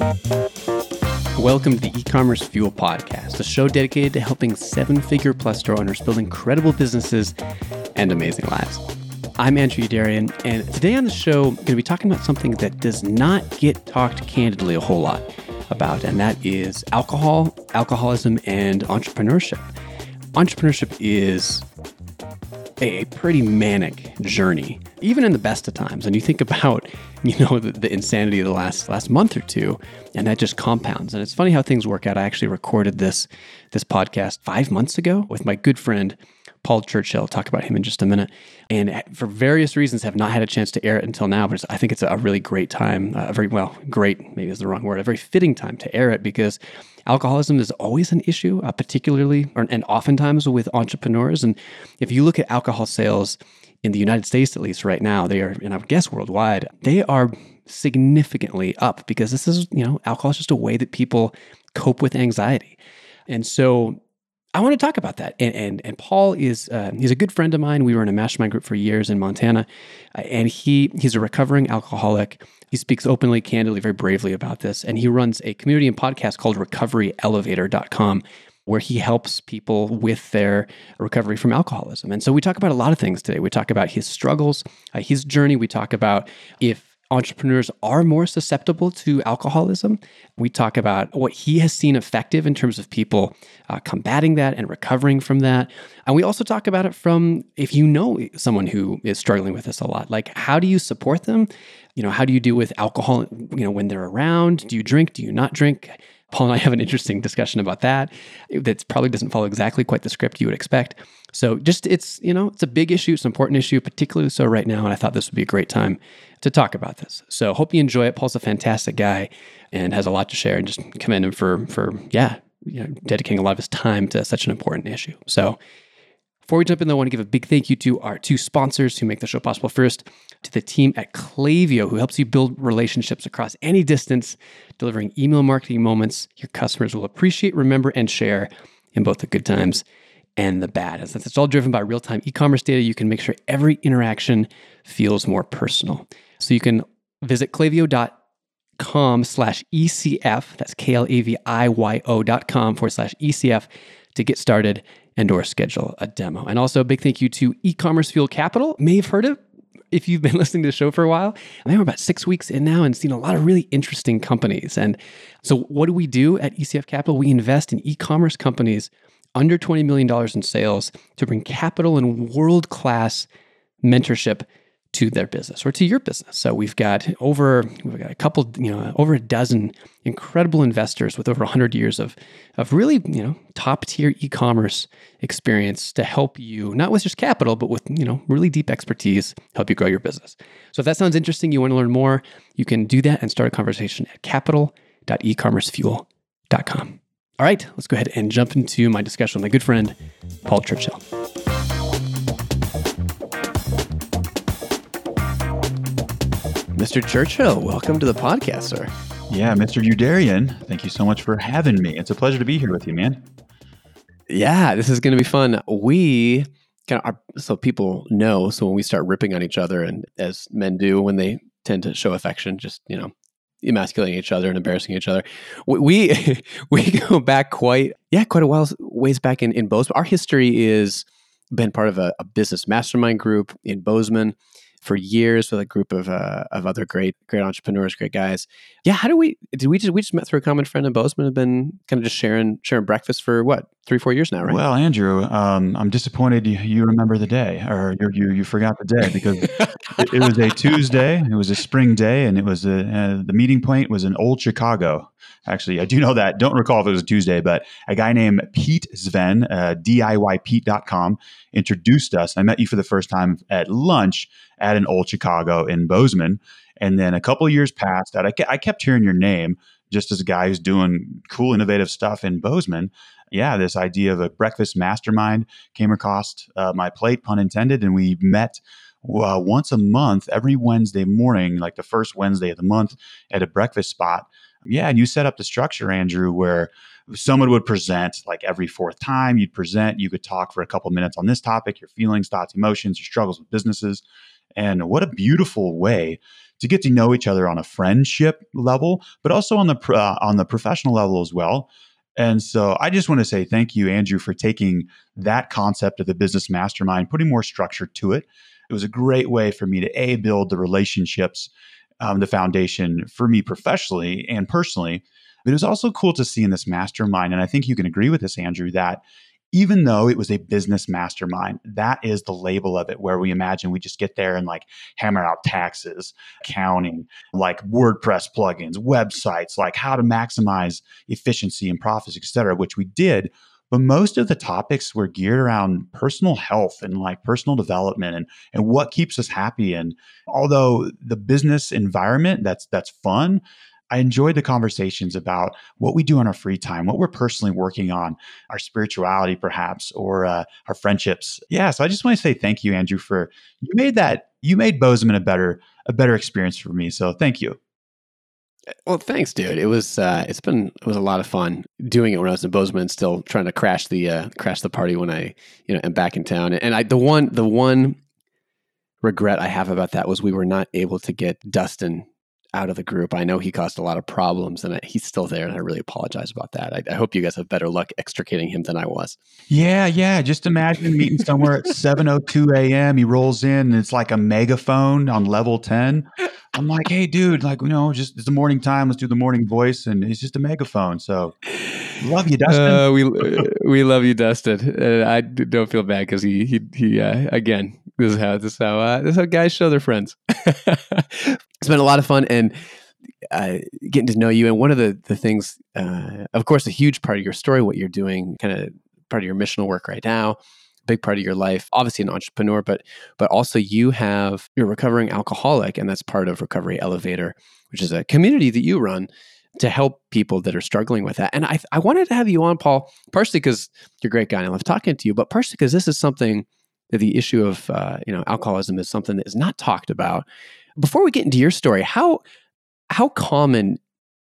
Welcome to the e-commerce fuel podcast, a show dedicated to helping seven-figure plus store owners build incredible businesses and amazing lives. I'm Andrew Youderian, and today on the show, I'm going to be talking about something that does not get talked candidly a whole lot about, and that is alcohol, alcoholism, and entrepreneurship. Entrepreneurship is a pretty manic journey, even in the best of times. And you think about, you know, the, the, insanity of the last last month or two, and that just compounds. And it's funny how things work out. I actually recorded this this podcast five months ago with my good friend Paul Churchill. I'll talk about him in just a minute. And for various reasons, have not had a chance to air it until now. But I think it's a really great time, a very well, great maybe is the wrong word, a very fitting time to air it because alcoholism is always an issue, uh, particularly or, and oftentimes with entrepreneurs. And if you look at alcohol sales in the United States, at least right now, they are, and I guess worldwide, they are significantly up because this is, you know, alcohol is just a way that people cope with anxiety. And so I want to talk about that. And and, and Paul is uh, he's a good friend of mine. We were in a mastermind group for years in Montana, uh, and he he's a recovering alcoholic. He speaks openly, candidly, very bravely about this, and he runs a community and podcast called RecoveryElevator.com. Where he helps people with their recovery from alcoholism. And so we talk about a lot of things today. We talk about his struggles, uh, his journey. We talk about if entrepreneurs are more susceptible to alcoholism. We talk about what he has seen effective in terms of people uh, combating that and recovering from that. And we also talk about it from if you know someone who is struggling with this a lot, like how do you support them? You know, how do you deal with alcohol, you know, when they're around? Do you drink? Do you not drink? Paul and I have an interesting discussion about that. That probably doesn't follow exactly quite the script you would expect. So just it's, you know, it's a big issue, it's an important issue, particularly so right now. And I thought this would be a great time to talk about this. So hope you enjoy it. Paul's a fantastic guy and has a lot to share and just commend him for for yeah, you know, dedicating a lot of his time to such an important issue. So before we jump in, though, I want to give a big thank you to our two sponsors who make the show possible. First, to the team at Klaviyo, who helps you build relationships across any distance, delivering email marketing moments your customers will appreciate, remember, and share in both the good times and the bad. Since it's all driven by real time e commerce data, you can make sure every interaction feels more personal. So you can visit klaviyo.com slash ECF, that's K L A V I Y O dot com forward slash ECF to get started and or schedule a demo. And also a big thank you to e-commerce fuel capital. May have heard of if you've been listening to the show for a while. I think we're about six weeks in now and seen a lot of really interesting companies. And so what do we do at ECF Capital? We invest in e-commerce companies under $20 million in sales to bring capital and world-class mentorship to their business or to your business. So we've got over we've got a couple, you know, over a dozen incredible investors with over 100 years of of really, you know, top tier e-commerce experience to help you not with just capital, but with, you know, really deep expertise help you grow your business. So if that sounds interesting, you want to learn more, you can do that and start a conversation at capital.ecommercefuel.com. All right, let's go ahead and jump into my discussion with my good friend Paul Churchill. Mr. Churchill, welcome to the podcast, sir. Yeah, Mr. Youderian, thank you so much for having me. It's a pleasure to be here with you, man. Yeah, this is going to be fun. We kind of are, so people know. So when we start ripping on each other, and as men do when they tend to show affection, just you know, emasculating each other and embarrassing each other, we we go back quite yeah quite a while ways back in in Bozeman. Our history is been part of a, a business mastermind group in Bozeman for years with a group of uh, of other great great entrepreneurs, great guys. Yeah, how do we did we just we just met through a common friend in Bozeman have been kind of just sharing sharing breakfast for what three four years now, right? Well, Andrew, um, I'm disappointed you, you, remember the day or you you, you forgot the day because it, it, was a Tuesday, it was a spring day, and it was a, uh, the meeting point was in Old Chicago. Actually, I do know that. Don't recall if it was a Tuesday, but a guy named Pete Sveen, uh, DIYPete.com, introduced us. I met you for the first time at lunch at an old Chicago in Bozeman. And then a couple years passed that. I, I kept hearing your name just as a guy who's doing cool, innovative stuff in Bozeman. Yeah, this idea of a breakfast mastermind came across uh, my plate, pun intended, and we met uh, once a month, every Wednesday morning, like the first Wednesday of the month, at a breakfast spot. Yeah, and you set up the structure, Andrew, where someone would present like every fourth time you'd present you could talk for a couple minutes on this topic your feelings thoughts emotions your struggles with businesses and what a beautiful way to get to know each other on a friendship level, but also on the uh, on the professional level as well. And so I just want to say thank you, Andrew, for taking that concept of the business mastermind, putting more structure to it. It was a great way for me to a build the relationships, um, the foundation for me professionally and personally. But it was also cool to see in this mastermind, and I think you can agree with this, Andrew, that even though it was a business mastermind, that is the label of it, where we imagine we just get there and like hammer out taxes, accounting, like WordPress plugins, websites, like how to maximize efficiency and profits, et cetera, which we did. But most of the topics were geared around personal health and like personal development and, and what keeps us happy. And although the business environment that's that's fun, I enjoyed the conversations about what we do in our free time, what we're personally working on, our spirituality, perhaps, or uh, our friendships. Yeah. So I just want to say thank you, Andrew, for you made that you made Bozeman a better a better experience for me. So thank you. Well, thanks, dude. It was uh, it's been it was a lot of fun doing it when I was in Bozeman, still trying to crash the uh, crash the party when I you know am back in town. And I the one the one regret I have about that was we were not able to get Dustin out of the group. I know he caused a lot of problems and he's still there. And I really apologize about that. I, I, hope you guys have better luck extricating him than I was. Yeah. Yeah. Just imagine meeting somewhere at 7.02 a.m. He rolls in and it's like a megaphone on level 10. I'm like, hey, dude, like, you know, just it's the morning time. Let's do the morning voice. And it's just a megaphone. So love you, Dustin. Uh, we, we love you, Dustin. Uh, I don't feel bad because he, he, he uh, again, this is how, this is how, uh, this is how guys show their friends. it's been a lot of fun and uh, getting to know you. And one of the the things, uh, of course, a huge part of your story, what you're doing, kind of part of your missional work right now, big part of your life. Obviously, an entrepreneur, but but also you have you're recovering alcoholic, and that's part of Recovery Elevator, which is a community that you run to help people that are struggling with that. And I I wanted to have you on, Paul, partially because you're a great guy and I love talking to you, but partially because this is something that the issue of uh, you know alcoholism is something that is not talked about before we get into your story, how how common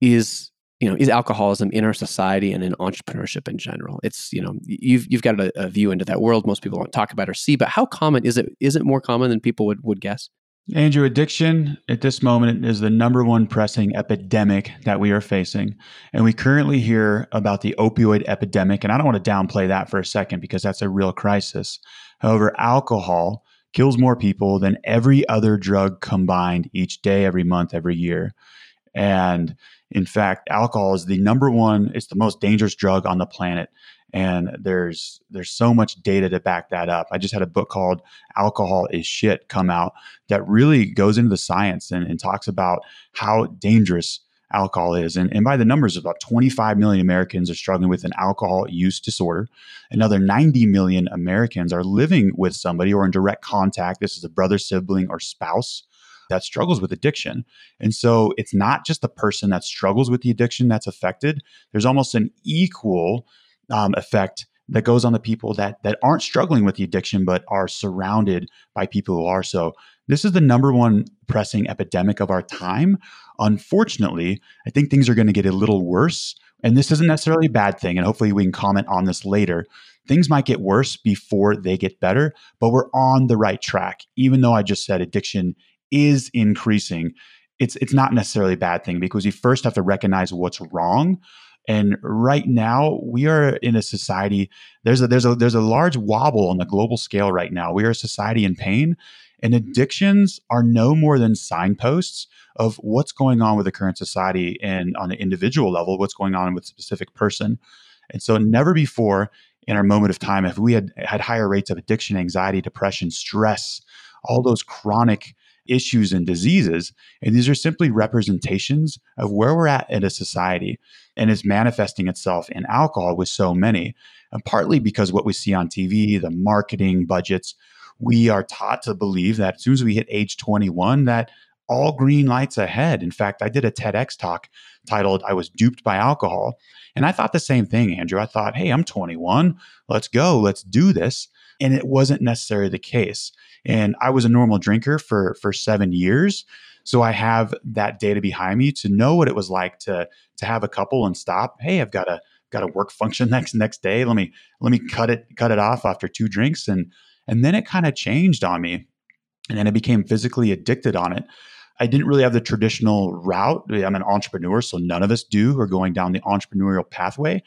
is you know is alcoholism in our society and in entrepreneurship in general? It's you know you've you've got a, a view into that world most people don't talk about or see, but how common is it? Is it more common than people would would guess? Andrew, addiction at this moment is the number one pressing epidemic that we are facing. And we currently hear about the opioid epidemic. And I don't want to downplay that for a second because that's a real crisis. However, alcohol kills more people than every other drug combined each day, every month, every year. And in fact, alcohol is the number one, it's the most dangerous drug on the planet. And there's there's so much data to back that up. I just had a book called Alcohol is Shit come out that really goes into the science and, and talks about how dangerous alcohol is. And, and by the numbers, about 25 million Americans are struggling with an alcohol use disorder. Another 90 million Americans are living with somebody or in direct contact. This is a brother, sibling, or spouse that struggles with addiction. And so it's not just the person that struggles with the addiction that's affected, there's almost an equal um, effect that goes on the people that that aren't struggling with the addiction but are surrounded by people who are so this is the number one pressing epidemic of our time unfortunately i think things are going to get a little worse and this isn't necessarily a bad thing and hopefully we can comment on this later things might get worse before they get better but we're on the right track even though i just said addiction is increasing it's it's not necessarily a bad thing because you first have to recognize what's wrong and right now, we are in a society. There's a there's a there's a large wobble on the global scale right now. We are a society in pain, and mm-hmm. addictions are no more than signposts of what's going on with the current society and on an individual level, what's going on with a specific person. And so, never before in our moment of time have we had had higher rates of addiction, anxiety, depression, stress, all those chronic issues and diseases. And these are simply representations of where we're at in a society and is manifesting itself in alcohol with so many. And partly because what we see on TV, the marketing budgets, we are taught to believe that as soon as we hit age 21, that all green lights ahead. In fact, I did a TEDx talk titled I Was Duped by Alcohol. And I thought the same thing, Andrew. I thought, hey, I'm 21. Let's go. Let's do this. And it wasn't necessarily the case. And I was a normal drinker for for seven years. So I have that data behind me to know what it was like to to have a couple and stop. Hey, I've got a got a work function next next day. Let me let me cut it cut it off after two drinks and and then it kind of changed on me. And then I became physically addicted on it. I didn't really have the traditional route. I'm an entrepreneur, so none of us do. We're going down the entrepreneurial pathway.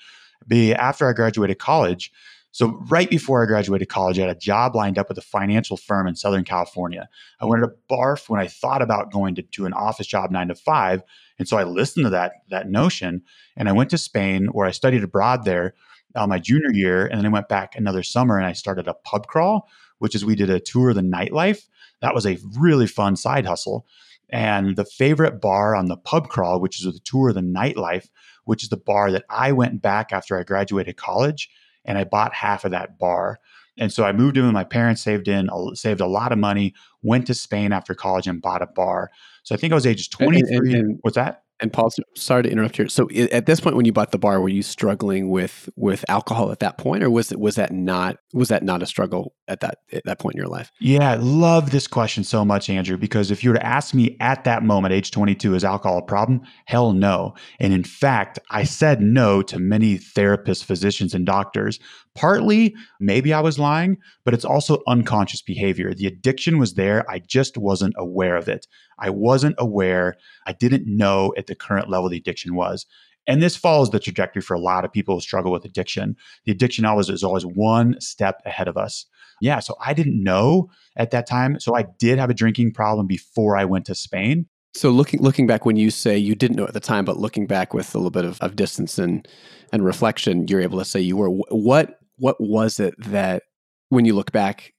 But after I graduated college, so right before I graduated college, I had a job lined up with a financial firm in Southern California. I wanted to barf when I thought about going to, to an office job nine to five. And so I listened to that, that notion and I went to Spain where I studied abroad there uh, my junior year. And then I went back another summer and I started a pub crawl, which is we did a tour of the nightlife. That was a really fun side hustle. And the favorite bar on the pub crawl, which is the tour of the nightlife, which is the bar that I went back after I graduated college and I bought half of that bar. And so I moved in with my parents, saved in, saved a lot of money, went to Spain after college and bought a bar. So I think I was age 23. And, and, and, what's that? And Paul, sorry to interrupt here. So at this point, when you bought the bar, were you struggling with with alcohol at that point, or was it was that not was that not a struggle at that at that point in your life? Yeah, I love this question so much, Andrew. Because if you were to ask me at that moment, age twenty two, is alcohol a problem? Hell no. And in fact, I said no to many therapists, physicians, and doctors. Partly, maybe I was lying, but it's also unconscious behavior. The addiction was there. I just wasn't aware of it. I wasn't aware. I didn't know at the current level the addiction was. And this follows the trajectory for a lot of people who struggle with addiction. The addiction always is always one step ahead of us. Yeah, so I didn't know at that time. So I did have a drinking problem before I went to Spain. So looking looking back when you say you didn't know at the time, but looking back with a little bit of, of distance and and reflection, you're able to say you were. What what was it that when you look back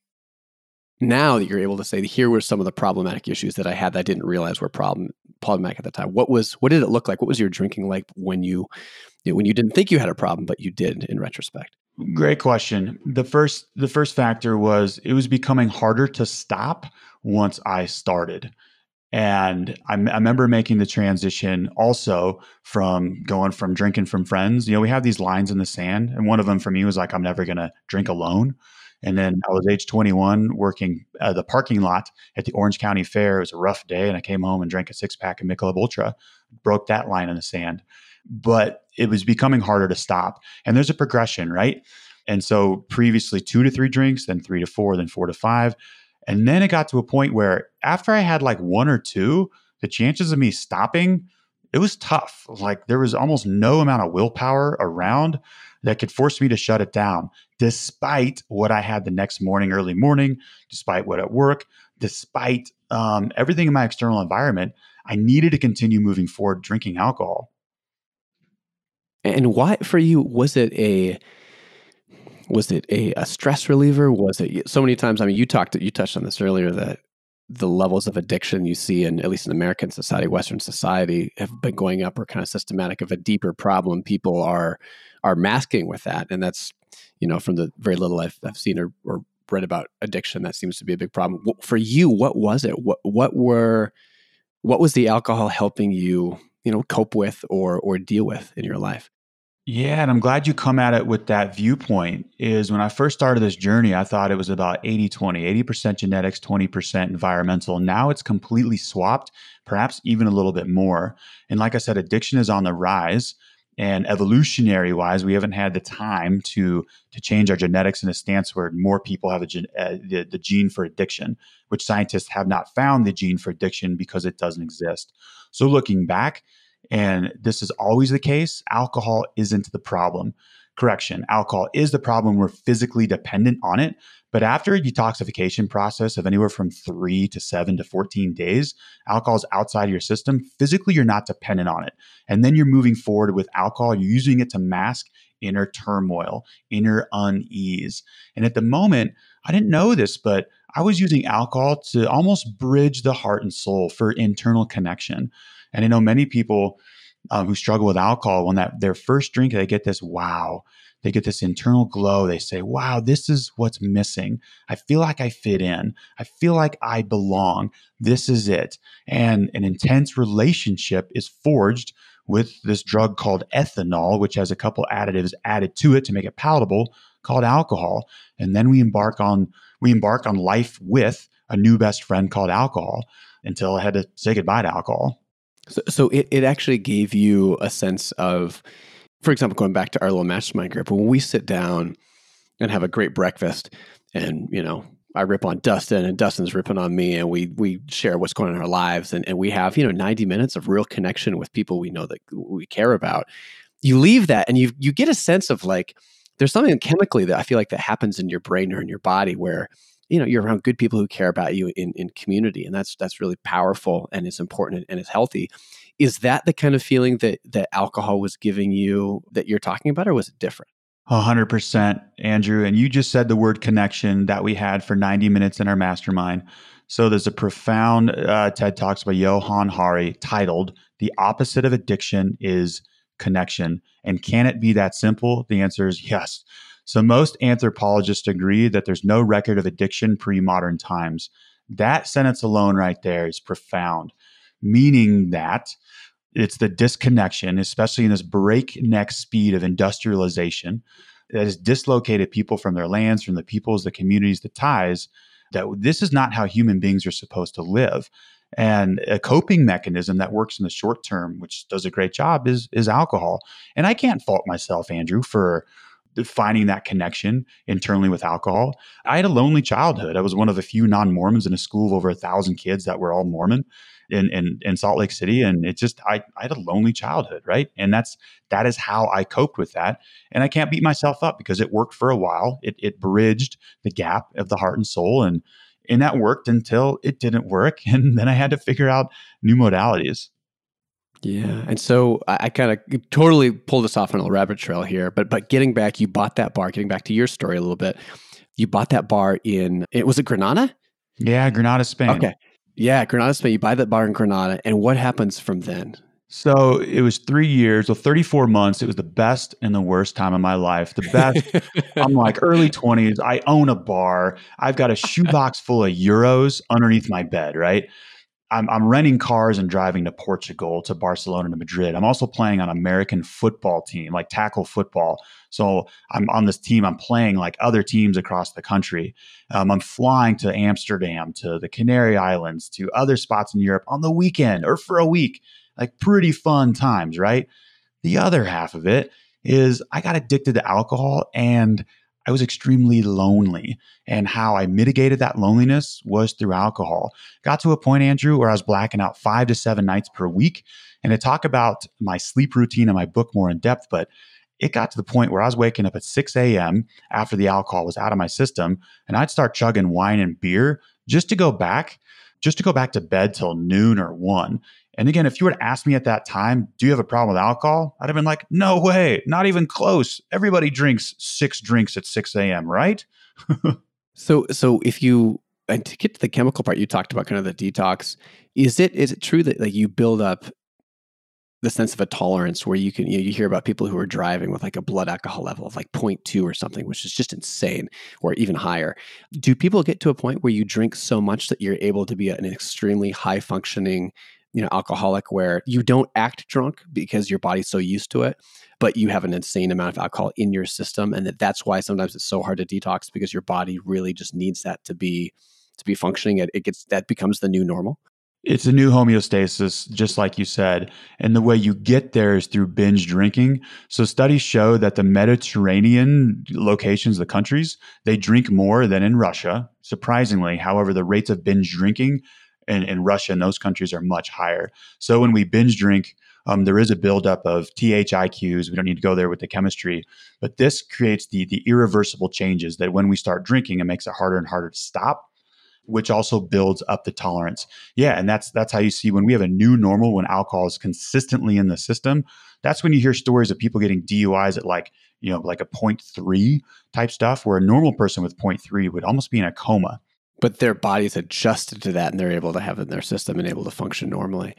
now that you're able to say here were some of the problematic issues that I had that I didn't realize were problem problematic at the time. What was what did it look like? What was your drinking like when you, you know, when you didn't think you had a problem but you did in retrospect? Great question. The first the first factor was it was becoming harder to stop once I started. And I, I remember making the transition also from going from drinking from friends. You know, we have these lines in the sand, and one of them for me was like, I'm never going to drink alone. And then I was age 21 working uh, the parking lot at the Orange County Fair. It was a rough day, and I came home and drank a six pack of Michelob Ultra, broke that line in the sand. But it was becoming harder to stop. And there's a progression, right? And so previously two to three drinks, then three to four, then four to five. And then it got to a point where after I had like one or two, the chances of me stopping, it was tough. Like there was almost no amount of willpower around that could force me to shut it down, despite what I had the next morning, early morning, despite what at work, despite um, everything in my external environment. I needed to continue moving forward drinking alcohol. And why, for you, was it a was it a, a stress reliever? Was it so many times? I mean, you talked, you touched on this earlier that the levels of addiction you see in at least in American society, Western society, have been going up or kind of systematic of a deeper problem. People are are masking with that, and that's you know from the very little I've, I've seen or, or read about addiction, that seems to be a big problem. For you, what was it? What what were what was the alcohol helping you you know cope with or or deal with in your life? Yeah, and I'm glad you come at it with that viewpoint. Is when I first started this journey, I thought it was about 80 20, 80% genetics, 20% environmental. Now it's completely swapped, perhaps even a little bit more. And like I said, addiction is on the rise. And evolutionary wise, we haven't had the time to to change our genetics in a stance where more people have gen, uh, the, the gene for addiction, which scientists have not found the gene for addiction because it doesn't exist. So looking back, and this is always the case, alcohol isn't the problem. Correction, alcohol is the problem. We're physically dependent on it. But after a detoxification process of anywhere from three to seven to 14 days, alcohol is outside your system. Physically, you're not dependent on it. And then you're moving forward with alcohol, you're using it to mask inner turmoil, inner unease. And at the moment, I didn't know this, but I was using alcohol to almost bridge the heart and soul for internal connection. And I know many people um, who struggle with alcohol, when that their first drink, they get this wow, they get this internal glow. They say, wow, this is what's missing. I feel like I fit in. I feel like I belong. This is it. And an intense relationship is forged with this drug called ethanol, which has a couple additives added to it to make it palatable, called alcohol. And then we embark on we embark on life with a new best friend called alcohol until I had to say goodbye to alcohol. So, so it, it actually gave you a sense of, for example, going back to our little mastermind group, when we sit down and have a great breakfast and, you know, I rip on Dustin and Dustin's ripping on me and we we share what's going on in our lives and, and we have, you know, 90 minutes of real connection with people we know that we care about. You leave that and you you get a sense of like there's something chemically that I feel like that happens in your brain or in your body where you know you're around good people who care about you in, in community and that's that's really powerful and it's important and it's healthy. Is that the kind of feeling that that alcohol was giving you that you're talking about or was it different? 100% andrew and you just said the word connection that we had for 90 minutes in our mastermind. So there's a profound uh, ted talks by johann hari titled the opposite of addiction is connection and can it be that simple? The answer is yes so most anthropologists agree that there's no record of addiction pre modern times. That sentence alone right there is profound, meaning that it's the disconnection, especially in this breakneck speed of industrialization that has dislocated people from their lands, from the peoples, the communities, the ties, that this is not how human beings are supposed to live. And a coping mechanism that works in the short term, which does a great job, is is alcohol. And I can't fault myself, Andrew, for finding that connection internally with alcohol. I had a lonely childhood. I was one of a few non Mormons in a school of over a thousand kids that were all Mormon in, in, in Salt Lake City. And it just, I, I had a lonely childhood, right? And that's, that is how I coped with that. And I can't beat myself up because it worked for a while. It, it bridged the gap of the heart and soul. And, and that worked until it didn't work. And then I had to figure out new modalities. Yeah, and so I, I kind of totally pulled us off on a rabbit trail here, but but getting back, you bought that bar. Getting back to your story a little bit, you bought that bar in it was it Granada? Yeah, Granada, Spain. Okay, yeah, Granada, Spain. You buy that bar in Granada, and what happens from then? So it was three years, well, 34 months. It was the best and the worst time of my life. The best, I'm like early 20s. I own a bar. I've got a shoebox full of euros underneath my bed, right? I'm, I'm renting cars and driving to Portugal, to Barcelona, to Madrid. I'm also playing on American football team, like tackle football. So I'm on this team. I'm playing like other teams across the country. Um, I'm flying to Amsterdam, to the Canary Islands, to other spots in Europe on the weekend or for a week. Like pretty fun times, right? The other half of it is I got addicted to alcohol and I was extremely lonely. And how I mitigated that loneliness was through alcohol. Got to a point, Andrew, where I was blacking out five to seven nights per week. And to talk about my sleep routine in my book more in depth, but it got to the point where I was waking up at 6 a.m. after the alcohol was out of my system, and I'd start chugging wine and beer just to go back, just to go back to bed till noon or one. And again, if you were to ask me at that time, do you have a problem with alcohol? I'd have been like, no way, not even close. Everybody drinks six drinks at 6 a.m., right? so, so if you, and to get to the chemical part, you talked about kind of the detox. Is it is it true that like you build up the sense of a tolerance where you can you, know, you hear about people who are driving with like a blood alcohol level of like 0.2 or something which is just insane or even higher do people get to a point where you drink so much that you're able to be an extremely high functioning you know alcoholic where you don't act drunk because your body's so used to it but you have an insane amount of alcohol in your system and that that's why sometimes it's so hard to detox because your body really just needs that to be to be functioning it, it gets that becomes the new normal it's a new homeostasis, just like you said. And the way you get there is through binge drinking. So studies show that the Mediterranean locations, the countries, they drink more than in Russia. Surprisingly, however, the rates of binge drinking in, in Russia and those countries are much higher. So when we binge drink, um, there is a buildup of THIQs. We don't need to go there with the chemistry, but this creates the the irreversible changes that when we start drinking, it makes it harder and harder to stop which also builds up the tolerance. Yeah, and that's that's how you see when we have a new normal when alcohol is consistently in the system. That's when you hear stories of people getting DUIs at like you know like a 0.3 type stuff, where a normal person with 0.3 would almost be in a coma but their bodies adjusted to that and they're able to have it in their system and able to function normally.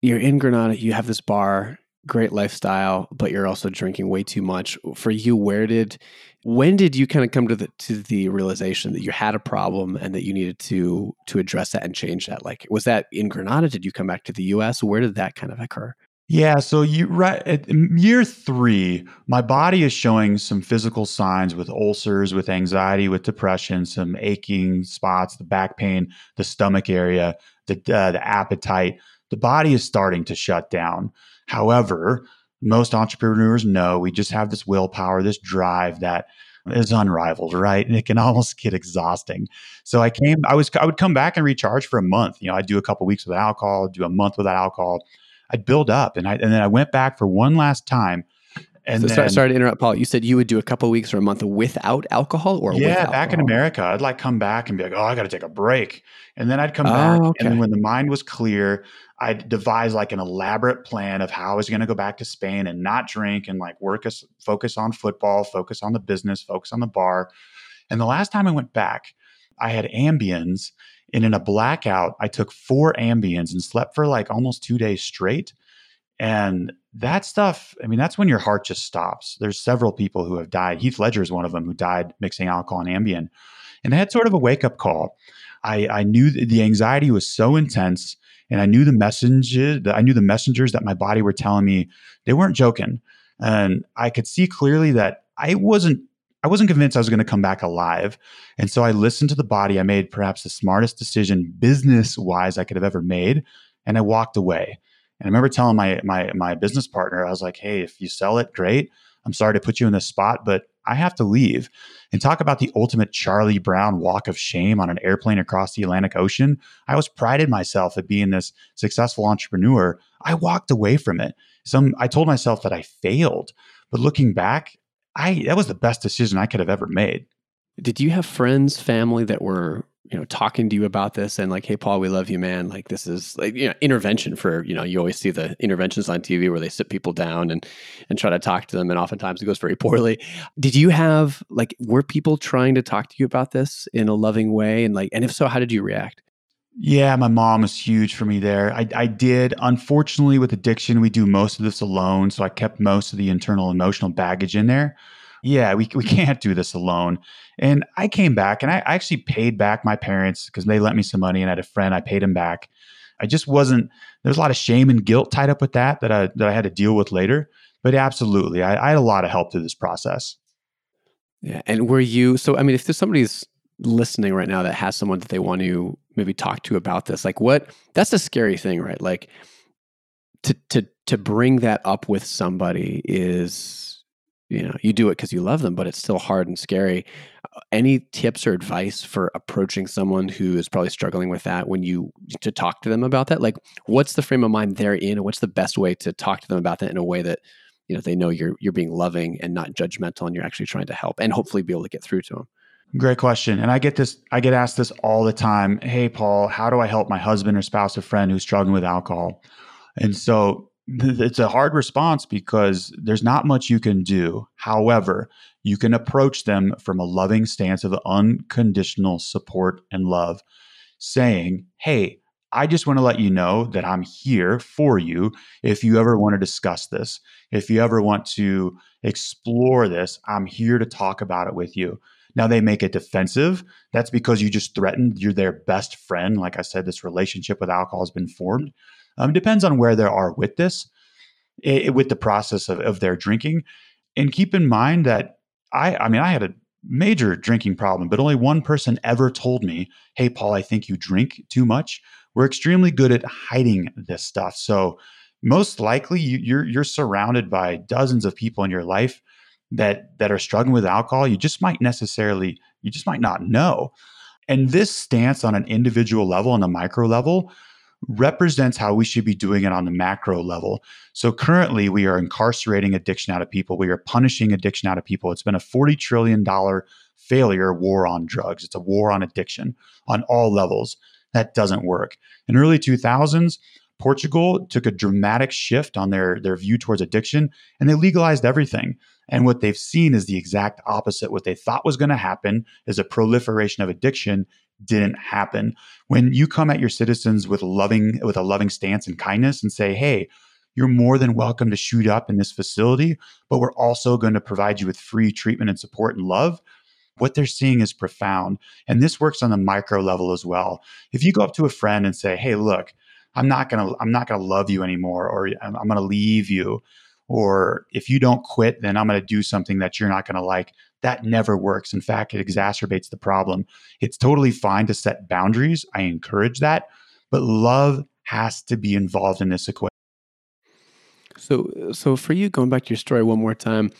You're in Granada, you have this bar, great lifestyle, but you're also drinking way too much. For you, where did when did you kind of come to the to the realization that you had a problem and that you needed to to address that and change that? Like was that in Granada? Did you come back to the US? Where did that kind of occur? Yeah, so you right at year three, my body is showing some physical signs with ulcers, with anxiety, with depression, some aching spots, the back pain, the stomach area, the uh, the appetite. The body is starting to shut down. However, most entrepreneurs know we just have this willpower, this drive that is unrivaled, right? And it can almost get exhausting. So I came, I was, I would come back and recharge for a month. You know, I'd do a couple weeks without alcohol, do a month without alcohol. I'd build up, and I and then I went back for one last time. And so then, sorry, sorry to interrupt, Paul. You said you would do a couple weeks or a month without alcohol, or yeah, back alcohol? in America, I'd like come back and be like, oh, I got to take a break, and then I'd come Oh, back, okay. and when the mind was clear, I'd devise like an elaborate plan of how I was going to go back to Spain and not drink and like work us focus on football, focus on the business, focus on the bar. And the last time I went back, I had Ambiens, and in a blackout, I took four Ambiens and slept for like almost two days straight. And that stuff, I mean, that's when your heart just stops. There's several people who have died. Heath Ledger is one of them who died mixing alcohol and Ambien. And I had sort of a wake up call. I, I knew the anxiety was so intense, and I knew the messengers. I knew the messengers that my body were telling me they weren't joking, and I could see clearly that I wasn't. I wasn't convinced I was going to come back alive, and so I listened to the body. I made perhaps the smartest decision business wise I could have ever made, and I walked away. And I remember telling my my my business partner, I was like, "Hey, if you sell it, great. I'm sorry to put you in this spot, but I have to leave." And talk about the ultimate Charlie Brown walk of shame on an airplane across the Atlantic Ocean. I was prided myself at being this successful entrepreneur. I walked away from it. Some I told myself that I failed, but looking back, I that was the best decision I could have ever made. Did you have friends, family that were you know talking to you about this and like, hey, Paul, we love you, man. Like this is like you know intervention for you know you always see the interventions on TV where they sit people down and and try to talk to them, and oftentimes it goes very poorly. Did you have like were people trying to talk to you about this in a loving way, and like, and if so, how did you react? Yeah, my mom was huge for me there. I, I did. Unfortunately, with addiction, we do most of this alone. So I kept most of the internal emotional baggage in there. Yeah, we, we can't do this alone. And I came back and I, I actually paid back my parents because they lent me some money and I had a friend, I paid him back. I just wasn't, there's a lot of shame and guilt tied up with that that I, that I had to deal with later. But absolutely, I, I had a lot of help through this process. Yeah, and were you so? I mean, if there's somebody's listening right now that has someone that they want to maybe talk to about this, like what? That's a scary thing, right? Like to to to bring that up with somebody is, you know, you do it because you love them, but it's still hard and scary. Uh, any tips or advice for approaching someone who is probably struggling with that when you to talk to them about that? Like, what's the frame of mind they're in, and what's the best way to talk to them about that in a way that you know they know you're you're being loving and not judgmental, and you're actually trying to help, and hopefully be able to get through to them. Great question. And I get this, I get asked this all the time. Hey, Paul, how do I help my husband or spouse or friend who's struggling with alcohol? And so it's a hard response because there's not much you can do. However, you can approach them from a loving stance of unconditional support and love, saying, Hey, I just want to let you know that I'm here for you if you ever want to discuss this. If you ever want to explore this, I'm here to talk about it with you. Now they make it defensive. That's because you just threatened you're their best friend. Like I said, this relationship with alcohol has been formed. Um, depends on where they are with this, it, with the process of, of their drinking. And keep in mind that I, I mean, I had a major drinking problem, but only one person ever told me, Hey, Paul, I think you drink too much. We're extremely good at hiding this stuff. So most likely you, you're, you're surrounded by dozens of people in your life that that are struggling with alcohol you just might necessarily you just might not know. And this stance on an individual level on a micro level represents how we should be doing it on the macro level. So currently we are incarcerating addiction out of people. We are punishing addiction out of people. It's been a 40 trillion dollar failure war on drugs. It's a war on addiction on all levels. That doesn't work. In early 2000s Portugal took a dramatic shift on their, their view towards addiction and they legalized everything. And what they've seen is the exact opposite. What they thought was going to happen is a proliferation of addiction didn't happen. When you come at your citizens with loving with a loving stance and kindness and say, "Hey, you're more than welcome to shoot up in this facility, but we're also going to provide you with free treatment and support and love." What they're seeing is profound. And this works on the micro level as well. If you go up to a friend and say, "Hey, look, I'm not going to I'm not going to love you anymore or I'm, I'm going to leave you." or if you don't quit, then I'm going to do something that you're not going to like. That never works. In fact, it exacerbates the problem. It's totally fine to set boundaries. I encourage that. But love has to be involved in this equation. So, so for you, going back to your story one more time,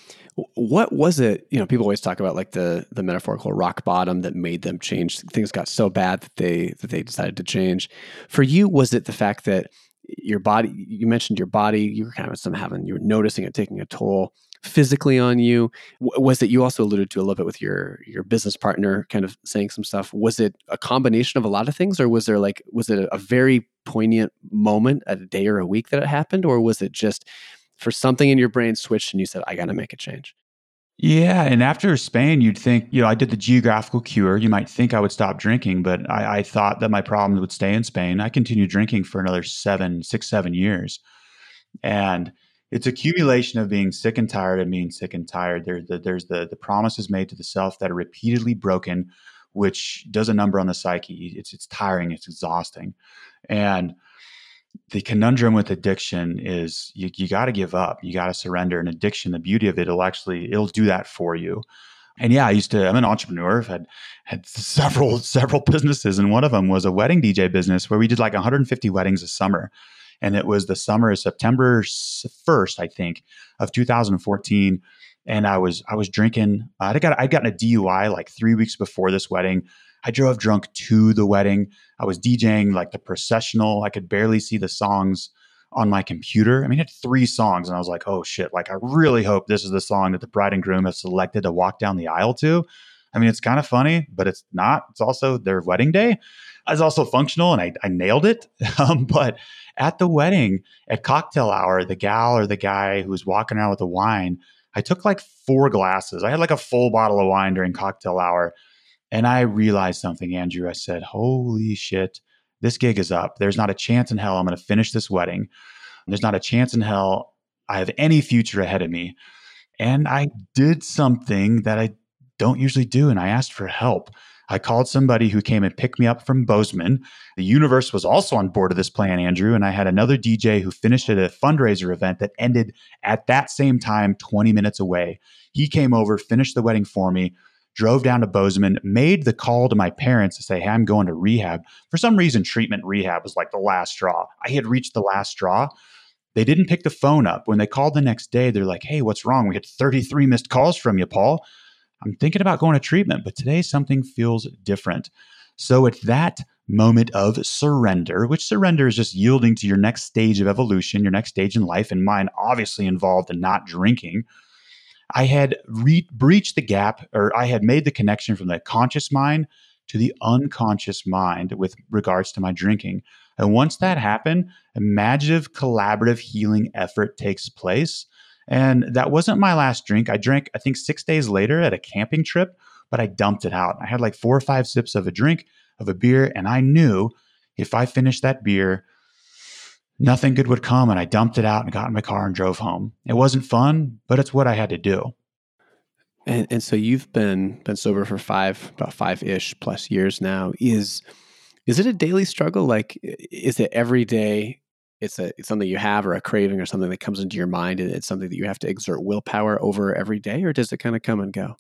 what was it? You know, people always talk about like the the metaphorical rock bottom that made them change. Things got so bad that they that they decided to change. For you, was it the fact that your body? You mentioned your body. You were kind of some having you were noticing it taking a toll physically on you. Was it you also alluded to a little bit with your your business partner, kind of saying some stuff? Was it a combination of a lot of things, or was there like was it a, very poignant moment, a day or a week that it happened, or was it just for something in your brain switched and you said, I got to make a change? Yeah. And after Spain, you'd think, you know, I did the geographical cure. You might think I would stop drinking, but I, I thought that my problems would stay in Spain. I continued drinking for another seven, six, seven years. And it's accumulation of being sick and tired of being sick and tired. There's the, there's the, the promises made to the self that are repeatedly broken, which does a number on the psyche. It's, it's tiring, it's exhausting. And the conundrum with addiction is you, you got to give up you got to surrender and addiction the beauty of it it'll actually it'll do that for you and yeah i used to i'm an entrepreneur i've had had several several businesses and one of them was a wedding dj business where we did like 150 weddings a summer and it was the summer of september 1st i think of 2014 and i was i was drinking i got i'd gotten a dui like three weeks before this wedding I drove drunk to the wedding. I was DJing like the processional. I could barely see the songs on my computer. I mean, it had three songs, and I was like, oh shit, like I really hope this is the song that the bride and groom have selected to walk down the aisle to. I mean, it's kind of funny, but it's not. It's also their wedding day. I was also functional and I, I nailed it. Um, but at the wedding, at cocktail hour, the gal or the guy who was walking around with the wine, I took like four glasses. I had like a full bottle of wine during cocktail hour. And I realized something, Andrew. I said, Holy shit, this gig is up. There's not a chance in hell I'm going to finish this wedding. There's not a chance in hell I have any future ahead of me. And I did something that I don't usually do. And I asked for help. I called somebody who came and picked me up from Bozeman. The universe was also on board of this plan, Andrew. And I had another DJ who finished at a fundraiser event that ended at that same time, 20 minutes away. He came over, finished the wedding for me, drove down to Bozeman, made the call to my parents to say, Hey, I'm going to rehab. For some reason, treatment rehab was like the last straw. I had reached the last straw. They didn't pick the phone up. When they called the next day, they're like, Hey, what's wrong? We had 33 missed calls from you, Paul. I'm thinking about going to treatment, but today something feels different. So at that moment of surrender, which surrender is just yielding to your next stage of evolution, your next stage in life, and mine obviously involved in not drinking. I had re- breached the gap, or I had made the connection from the conscious mind to the unconscious mind with regards to my drinking. And once that happened, imaginative collaborative healing effort takes place. And that wasn't my last drink. I drank, I think, six days later at a camping trip, but I dumped it out. I had like four or five sips of a drink, of a beer, and I knew if I finished that beer, nothing good would come. And I dumped it out and got in my car and drove home. It wasn't fun, but it's what I had to do. And, and so you've been been sober for five about five ish plus years now. Is is it a daily struggle? Like, is it every day? It's a it's something you have or a craving or something that comes into your mind, and it's something that you have to exert willpower over every day, or does it kind of come and go?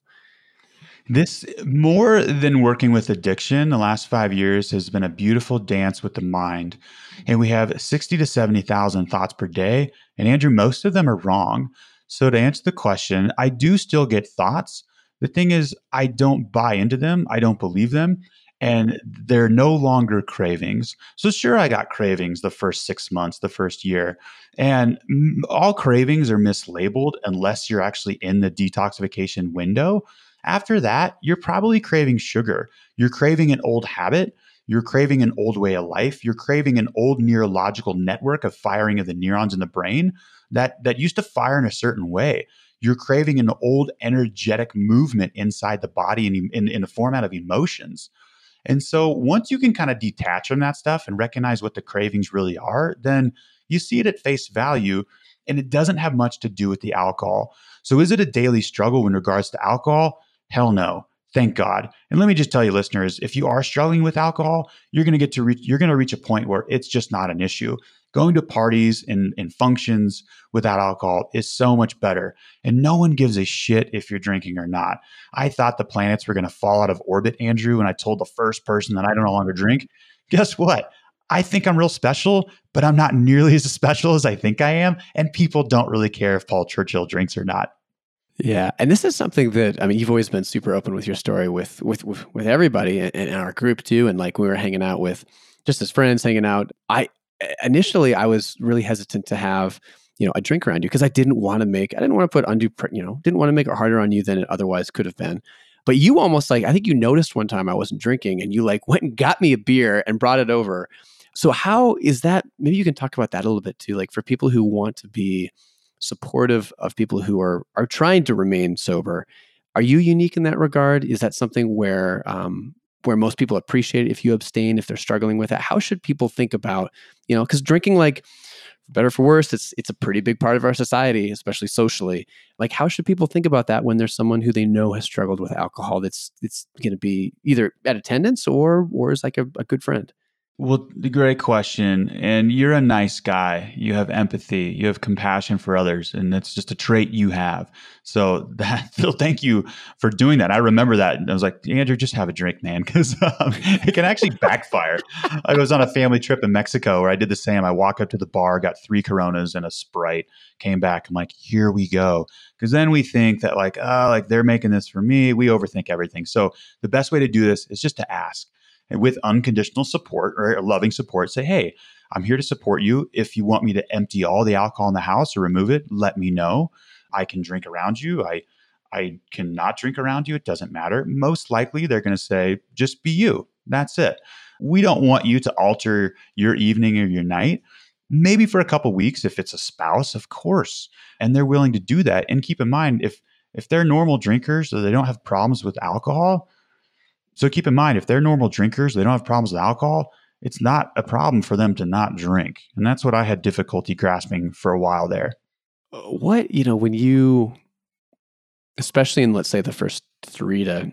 This more than working with addiction, the last five years has been a beautiful dance with the mind. And we have 60 to 70,000 thoughts per day. And Andrew, most of them are wrong. So to answer the question, I do still get thoughts. The thing is, I don't buy into them, I don't believe them. And they're no longer cravings. So, sure, I got cravings the first six months, the first year. And all cravings are mislabeled unless you're actually in the detoxification window. After that, you're probably craving sugar. You're craving an old habit. You're craving an old way of life. You're craving an old neurological network of firing of the neurons in the brain that, that used to fire in a certain way. You're craving an old energetic movement inside the body in, in, in the format of emotions. And so once you can kind of detach from that stuff and recognize what the cravings really are, then you see it at face value and it doesn't have much to do with the alcohol. So is it a daily struggle in regards to alcohol? Hell no. Thank God. And let me just tell you, listeners, if you are struggling with alcohol, you're going to get to reach, you're going to reach a point where it's just not an issue. Going to parties and, and functions without alcohol is so much better. And no one gives a shit if you're drinking or not. I thought the planets were going to fall out of orbit, Andrew, when I told the first person that I don't no longer drink. Guess what? I think I'm real special, but I'm not nearly as special as I think I am. And people don't really care if Paul Churchill drinks or not. Yeah, and this is something that I mean, you've always been super open with your story with with with, everybody in, our group too, and like we were hanging out with just as friends, hanging out. I initially I was really hesitant to have you know a drink around you because I didn't want to make I didn't want to put undue you know didn't want to make it harder on you than it otherwise could have been. But you almost like I think you noticed one time I wasn't drinking, and you like went and got me a beer and brought it over. So how is that? Maybe you can talk about that a little bit too, like for people who want to be supportive of people who are are trying to remain sober. Are you unique in that regard? Is that something where um, where most people appreciate it if you abstain if they're struggling with it? How should people think about you know because drinking like better for worse it's it's a pretty big part of our society especially socially like how should people think about that when there's someone who they know has struggled with alcohol that's it's going to be either at attendance or or is like a, a good friend well, great question. And you're a nice guy. You have empathy. You have compassion for others, and that's just a trait you have. So that Phil, thank you for doing that. I remember that. And I was like, Andrew, just have a drink, man, because um, it can actually backfire. I was on a family trip in Mexico where I did the same. I walked up to the bar, got three Coronas and a Sprite, came back. I'm like, here we go. Because then we think that like, oh, like they're making this for me. We overthink everything. So the best way to do this is just to ask with unconditional support or loving support, say, hey, I'm here to support you. If you want me to empty all the alcohol in the house or remove it, let me know. I can drink around you. I I cannot drink around you. It doesn't matter. Most likely, they're going to say, just be you. That's it. We don't want you to alter your evening or your night. Maybe for a couple weeks, if it's a spouse, of course, and they're willing to do that. And keep in mind, if if they're normal drinkers or they don't have problems with alcohol, so keep in mind, if they're normal drinkers, they don't have problems with alcohol, it's not a problem for them to not drink. And that's what I had difficulty grasping for a while there. Uh, what, you know, when you, especially in let's say the first three to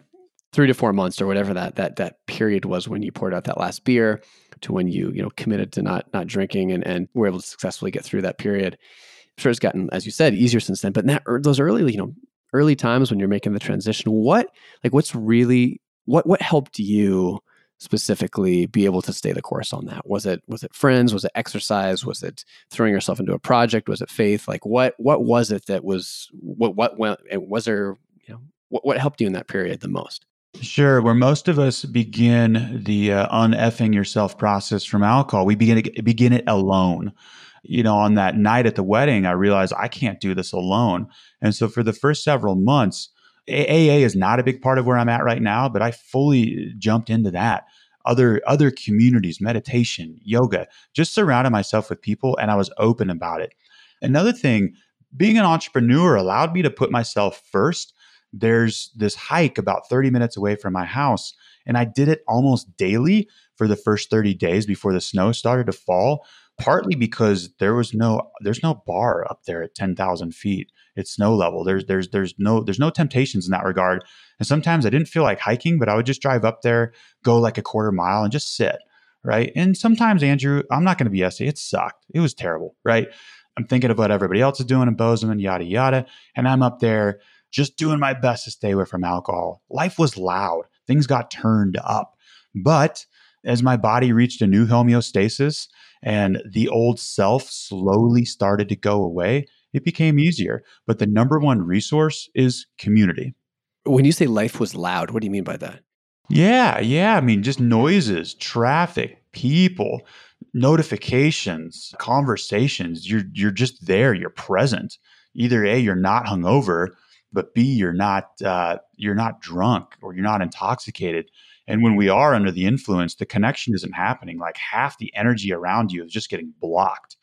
three to four months or whatever that that that period was when you poured out that last beer to when you, you know, committed to not not drinking and, and were able to successfully get through that period. I'm sure it's gotten, as you said, easier since then. But in that those early, you know, early times when you're making the transition, what like what's really what what helped you specifically be able to stay the course on that? Was it was it friends? Was it exercise? Was it throwing yourself into a project? Was it faith? Like what what was it that was what what went was there you know what what helped you in that period the most? Sure. Where most of us begin the uh, uneffing yourself process from alcohol, we begin to begin it alone. You know, on that night at the wedding, I realized I can't do this alone. And so for the first several months, AA is not a big part of where I'm at right now, but I fully jumped into that. Other other communities, meditation, yoga, just surrounded myself with people and I was open about it. Another thing, being an entrepreneur allowed me to put myself first. There's this hike about 30 minutes away from my house, and I did it almost daily for the first 30 days before the snow started to fall partly because there was no there's no bar up there at 10,000 feet it's snow level. There's there's there's no there's no temptations in that regard. And sometimes I didn't feel like hiking, but I would just drive up there, go like a quarter mile, and just sit. Right. And sometimes, Andrew, I'm not going to be essay. It sucked. It was terrible. Right. I'm thinking of what everybody else is doing in Bozeman, yada yada, and I'm up there just doing my best to stay away from alcohol. Life was loud. Things got turned up, but as my body reached a new homeostasis and the old self slowly started to go away, it became easier. But the number one resource is community. When you say life was loud, what do you mean by that? Yeah, yeah. I mean, just noises, traffic, people, notifications, conversations. You're you're just there. You're present. Either a, you're not hungover, but b, you're not uh, you're not drunk or you're not intoxicated. And when we are under the influence, the connection isn't happening. Like half the energy around you is just getting blocked.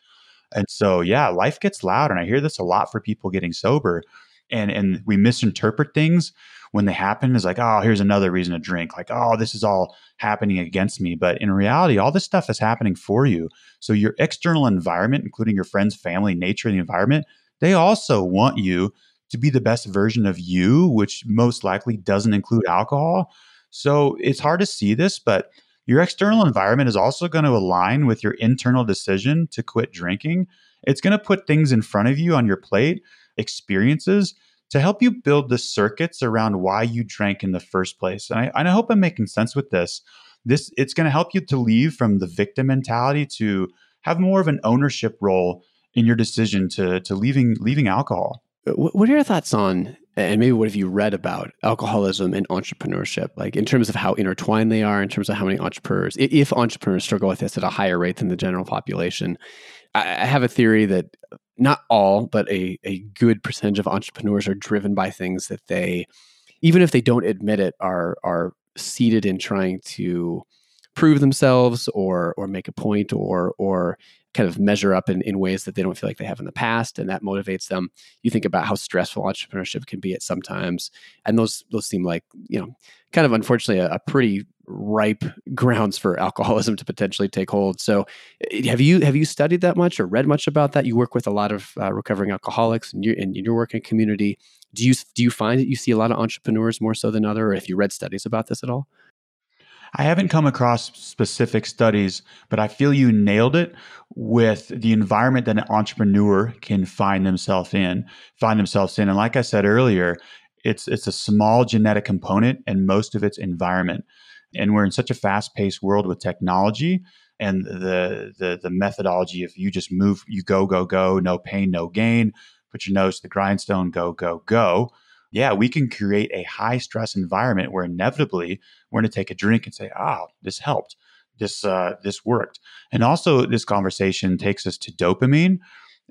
And so, yeah, life gets loud. And I hear this a lot for people getting sober. And, and we misinterpret things when they happen is like, oh, here's another reason to drink. Like, oh, this is all happening against me. But in reality, all this stuff is happening for you. So your external environment, including your friends, family, nature, the environment, they also want you to be the best version of you, which most likely doesn't include alcohol. So it's hard to see this, but your external environment is also going to align with your internal decision to quit drinking. It's going to put things in front of you on your plate, experiences to help you build the circuits around why you drank in the first place. And I, and I hope I'm making sense with this. this it's going to help you to leave from the victim mentality to have more of an ownership role in your decision to to leaving leaving alcohol. Uh, what are your thoughts on and maybe what have you read about alcoholism and entrepreneurship? Like in terms of how intertwined they are in terms of how many entrepreneurs if entrepreneurs struggle with this at a higher rate than the general population i have a theory that not all but a, a good percentage of entrepreneurs are driven by things that they even if they don't admit it are are seated in trying to prove themselves or or make a point or or kind of measure up in, in ways that they don't feel like they have in the past and that motivates them. You think about how stressful entrepreneurship can be at sometimes and those those seem like you know kind of unfortunately a, a pretty ripe grounds for alcoholism to potentially take hold. So eh, have you have you studied that much or read much about that? You work with a lot of uh, recovering alcoholics and you in your working community. Do you do you find that you see a lot of entrepreneurs more so than other or if you read studies about this at all I haven't come across specific studies, but I feel you nailed it with the environment that an entrepreneur can find themselves in, find themselves in. And like I said earlier, it's it's a small genetic component and most of it's environment. And we're in such a fast-paced world with technology and the the the methodology of you just move, you go, go, go, no pain, no gain, put your nose to the grindstone, go, go, go yeah, we can create a high stress environment where inevitably we're going to take a drink and say, "Oh, this helped. This uh, this worked." And also, this conversation takes us to dopamine,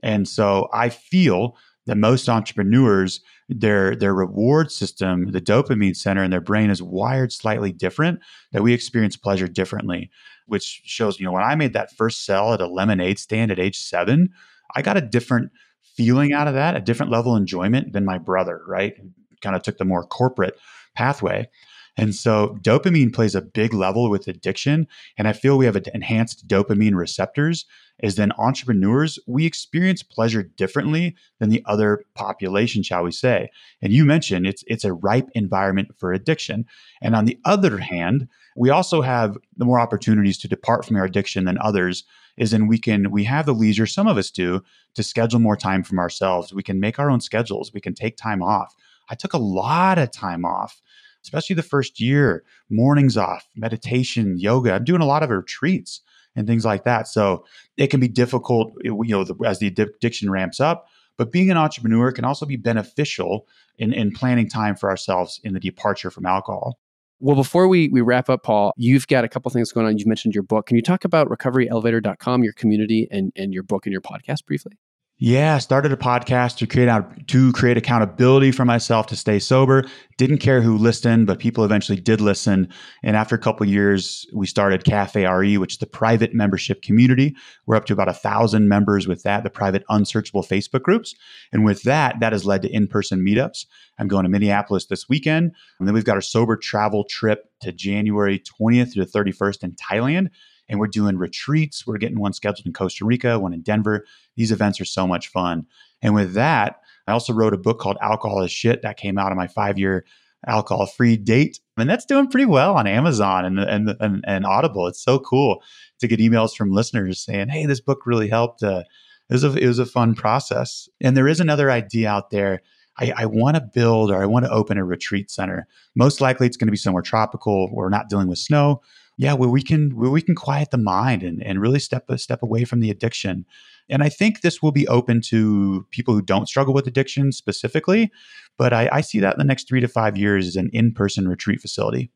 and so I feel that most entrepreneurs their their reward system the dopamine center in their brain is wired slightly different that we experience pleasure differently which shows you know when i made that first sell at a lemonade stand at age 7 i got a different feeling out of that, a different level of enjoyment than my brother, right? Kind of took the more corporate pathway. And so dopamine plays a big level with addiction. And I feel we have enhanced dopamine receptors. As then entrepreneurs, we experience pleasure differently than the other population, shall we say. And you mentioned it's it's a ripe environment for addiction. And on the other hand, we also have the more opportunities to depart from our addiction than others is in we can we have the leisure some of us do to schedule more time from ourselves. We can make our own schedules. We can take time off. I took a lot of time off especially the first year mornings off meditation yoga. I'm doing a lot of retreats and things like that. So it can be difficult you know as the addiction ramps up but being an entrepreneur can also be beneficial in, in planning time for ourselves in the departure from alcohol well, before we, we wrap up, Paul, you've got a couple things going on. You've mentioned your book. Can you talk about recoveryelevator.com, your community, and, and your book and your podcast briefly? Yeah, started a podcast to create out to create accountability for myself to stay sober. Didn't care who listened, but people eventually did listen. And after a couple years, we started Cafe RE, which is the private membership community. We're up to about a thousand members with that, the private unsearchable Facebook groups. And with that, that has led to in-person meetups. I'm going to Minneapolis this weekend. And then we've got our sober travel trip to January 20th to the 31st in Thailand and we're doing retreats. We're getting one scheduled in Costa Rica, one in Denver. These events are so much fun. And with that, I also wrote a book called Alcohol is Shit that came out of my five year alcohol free date. And that's doing pretty well on Amazon and, and, and, and, Audible. It's so cool to get emails from listeners saying, hey, this book really helped. Uh, it, was a, it was a fun process. And there is another idea out there. I, I want to build or I want to open a retreat center. Most likely it's going to be somewhere tropical. We're not dealing with snow yeah, where we can where we can quiet the mind and, and really step a step away from the addiction. And I think this will be open to people who don't struggle with addiction specifically, but I, I see that in the next three to five years as an in-person retreat facility.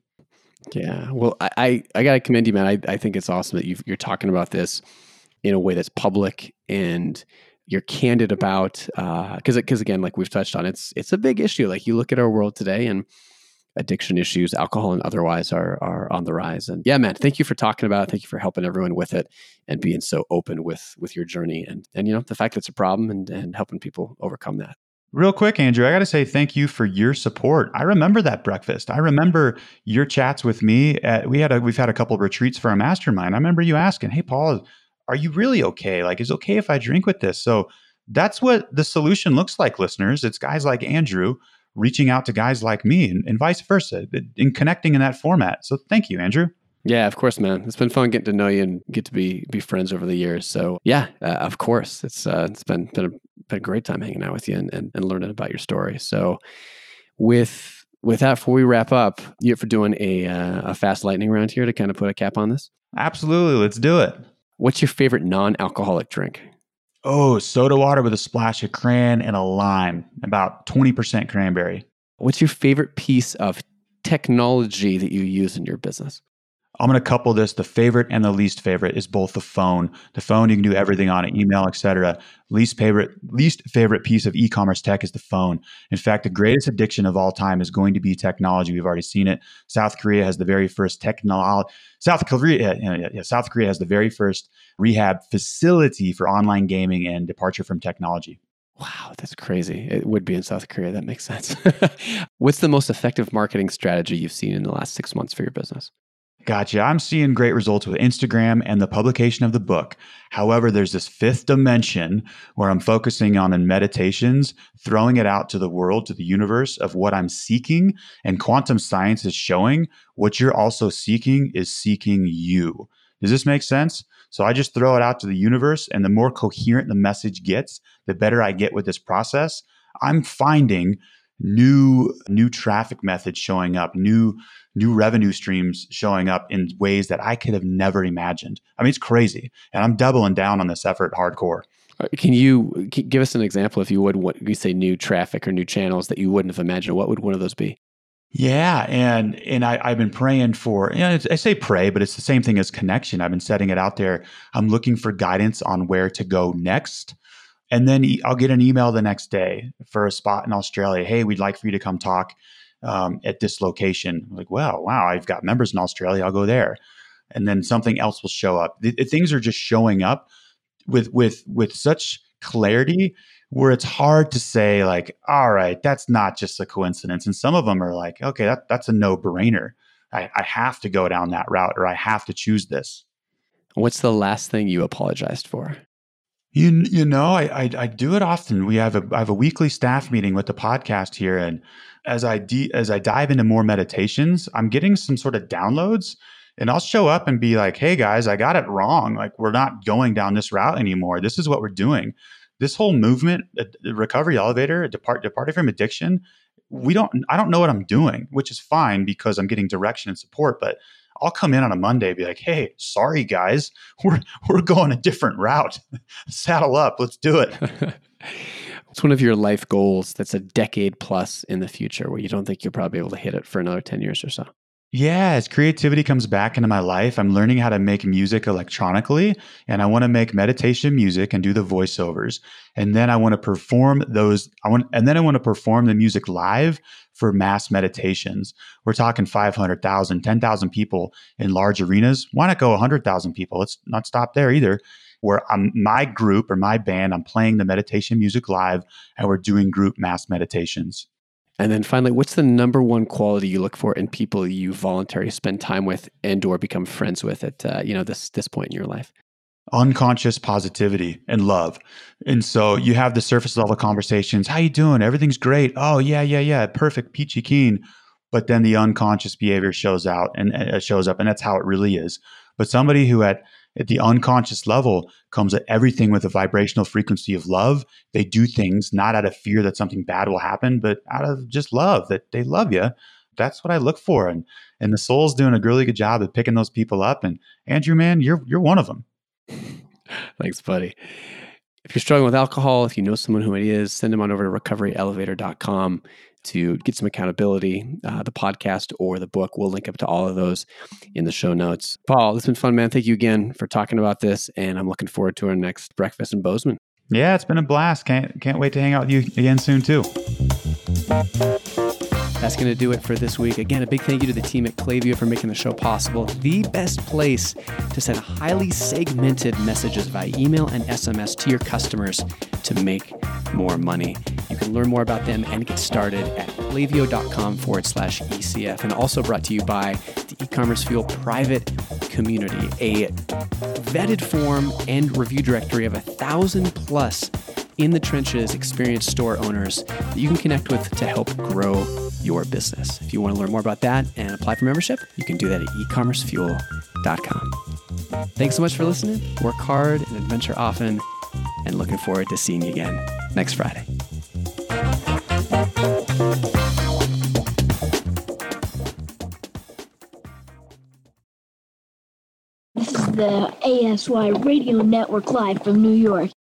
Yeah, well, I I, I got to commend you, man. I, I think it's awesome that you you're talking about this in a way that's public and you're candid about because uh, because again, like we've touched on, it's it's a big issue. Like you look at our world today and addiction issues, alcohol and otherwise, are are on the rise. And yeah, man, thank you for talking about it. Thank you for helping everyone with it and being so open with with your journey and and you know the fact that it's a problem and and helping people overcome that. Real quick, Andrew, I got to say thank you for your support. I remember that breakfast. I remember your chats with me. At, we had a, we've had a couple of retreats for a mastermind. I remember you asking, "Hey, Paul, are you really okay? Like, is okay if I drink with this?" So that's what the solution looks like, listeners. It's guys like Andrew reaching out to guys like me and, and vice versa in connecting in that format. So thank you, Andrew. Yeah, of course, man. It's been fun getting to know you and get to be be friends over the years. So yeah, uh, of course, it's uh, it's been been a, been a great time hanging out with you and, and, and learning about your story. So with With that, before we wrap up, you for doing a, uh, a fast lightning round here to kind of put a cap on this? Absolutely. Let's do it. What's your favorite non alcoholic drink? Oh, soda water with a splash of cran and a lime, about 20% cranberry. What's your favorite piece of technology that you use in your business? I'm going to couple this. The favorite and the least favorite is both the phone. The phone you can do everything on it, email, etc. Least favorite, least favorite piece of e-commerce tech is the phone. In fact, the greatest addiction of all time is going to be technology. We've already seen it. South Korea has the very first technology. South Korea, yeah, yeah, South Korea has the very first rehab facility for online gaming and departure from technology. Wow, that's crazy. It would be in South Korea. That makes sense. What's the most effective marketing strategy you've seen in the last six months for your business? Gotcha. I'm seeing great results with Instagram and the publication of the book. However, there's this fifth dimension where I'm focusing on in meditations, throwing it out to the world, to the universe of what I'm seeking. And quantum science is showing what you're also seeking is seeking you. Does this make sense? So I just throw it out to the universe, and the more coherent the message gets, the better I get with this process. I'm finding new new traffic methods showing up, new new revenue streams showing up in ways that I could have never imagined. I mean, it's crazy, and I'm doubling down on this effort hardcore. Uh, can you give us an example, if you would, what you say new traffic or new channels that you wouldn't have imagined? What would one of those be? Yeah, and and I, I've been praying for. You know, I say pray, but it's the same thing as connection. I've been setting it out there. I'm looking for guidance on where to go next. And then I'll get an email the next day for a spot in Australia. Hey, we'd like for you to come talk um, at this location. I'm like, well, wow, I've got members in Australia. I'll go there. And then something else will show up. Things are just showing up with with with such clarity where it's hard to say like, all right, that's not just a coincidence. And some of them are like, okay, that, that's a no brainer. I, I have to go down that route or I have to choose this. What's the last thing you apologized for? You you know I, I, I do it often. We have a I have a weekly staff meeting with the podcast here, and as I de- as I dive into more meditations, I'm getting some sort of downloads, and I'll show up and be like, "Hey guys, I got it wrong. Like we're not going down this route anymore. This is what we're doing. This whole movement, uh, recovery elevator, depart departing from addiction. We don't. I don't know what I'm doing, which is fine because I'm getting direction and support, but." I'll come in on a Monday, be like, "Hey, sorry guys, we're we're going a different route. Saddle up, let's do it." What's one of your life goals that's a decade plus in the future where you don't think you'll probably be able to hit it for another ten years or so? Yeah, as creativity comes back into my life, I'm learning how to make music electronically and I want to make meditation music and do the voiceovers. And then I want to perform those I want and then I want to perform the music live for mass meditations. We're talking 500,000, 10,000 people in large arenas. Why not go 100,000 people? Let's not stop there either. Where I'm my group or my band, I'm playing the meditation music live and we're doing group mass meditations. And then finally, what's the number one quality you look for in people you voluntarily spend time with and or become friends with at uh, you know this this point in your life? Unconscious positivity and love. And so you have the surface level conversations. How you doing? Everything's great. Oh yeah, yeah, yeah. Perfect, peachy keen. But then the unconscious behavior shows out and uh, shows up, and that's how it really is. But somebody who at at the unconscious level comes at everything with a vibrational frequency of love. They do things not out of fear that something bad will happen, but out of just love that they love you. That's what I look for. And and the soul's doing a really good job of picking those people up. And Andrew, man, you're you're one of them. Thanks, buddy. If you're struggling with alcohol, if you know someone who it is, send them on over to recoveryelevator.com to get some accountability, uh, the podcast or the book. We'll link up to all of those in the show notes. Paul, this has been fun, man. Thank you again for talking about this. And I'm looking forward to our next breakfast in Bozeman. Yeah, it's been a blast. Can't can't wait to hang out with you again soon too. That's going to do it for this week. Again, a big thank you to the team at Klaviyo for making the show possible. The best place to send highly segmented messages via email and SMS to your customers to make more money. You can learn more about them and get started at klaviyo.com forward slash ECF. And also brought to you by the e-commerce fuel private community, a vetted form and review directory of a thousand plus in the trenches, experienced store owners that you can connect with to help grow your business. If you want to learn more about that and apply for membership, you can do that at ecommercefuel.com. Thanks so much for listening. Work hard and adventure often, and looking forward to seeing you again next Friday. the ASY Radio Network live from New York.